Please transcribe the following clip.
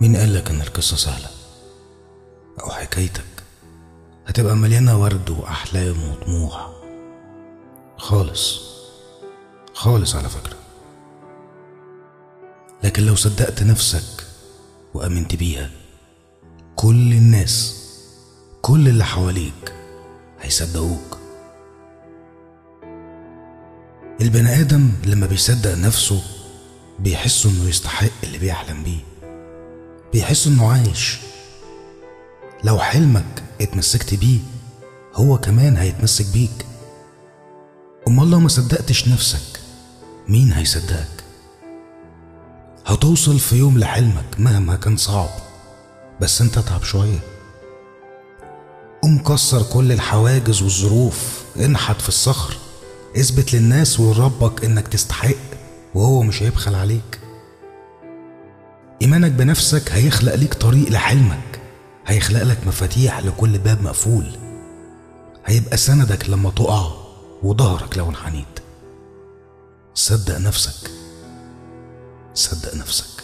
مين قالك إن القصة سهلة؟ أو حكايتك؟ هتبقى مليانة ورد وأحلام وطموح خالص. خالص على فكرة. لكن لو صدقت نفسك وأمنت بيها كل الناس كل اللي حواليك هيصدقوك. البني آدم لما بيصدق نفسه بيحس إنه يستحق اللي بيحلم بيه. بيحس إنه عايش. لو حلمك اتمسكت بيه هو كمان هيتمسك بيك. أمال لو ما صدقتش نفسك مين هيصدقك؟ هتوصل في يوم لحلمك مهما كان صعب بس أنت اتعب شوية. قوم كسر كل الحواجز والظروف انحت في الصخر اثبت للناس ولربك إنك تستحق وهو مش هيبخل عليك. إيمانك بنفسك هيخلق ليك طريق لحلمك. هيخلق لك مفاتيح لكل باب مقفول. هيبقى سندك لما تقع وظهرك لو انحنيت. صدق نفسك. صدق نفسك.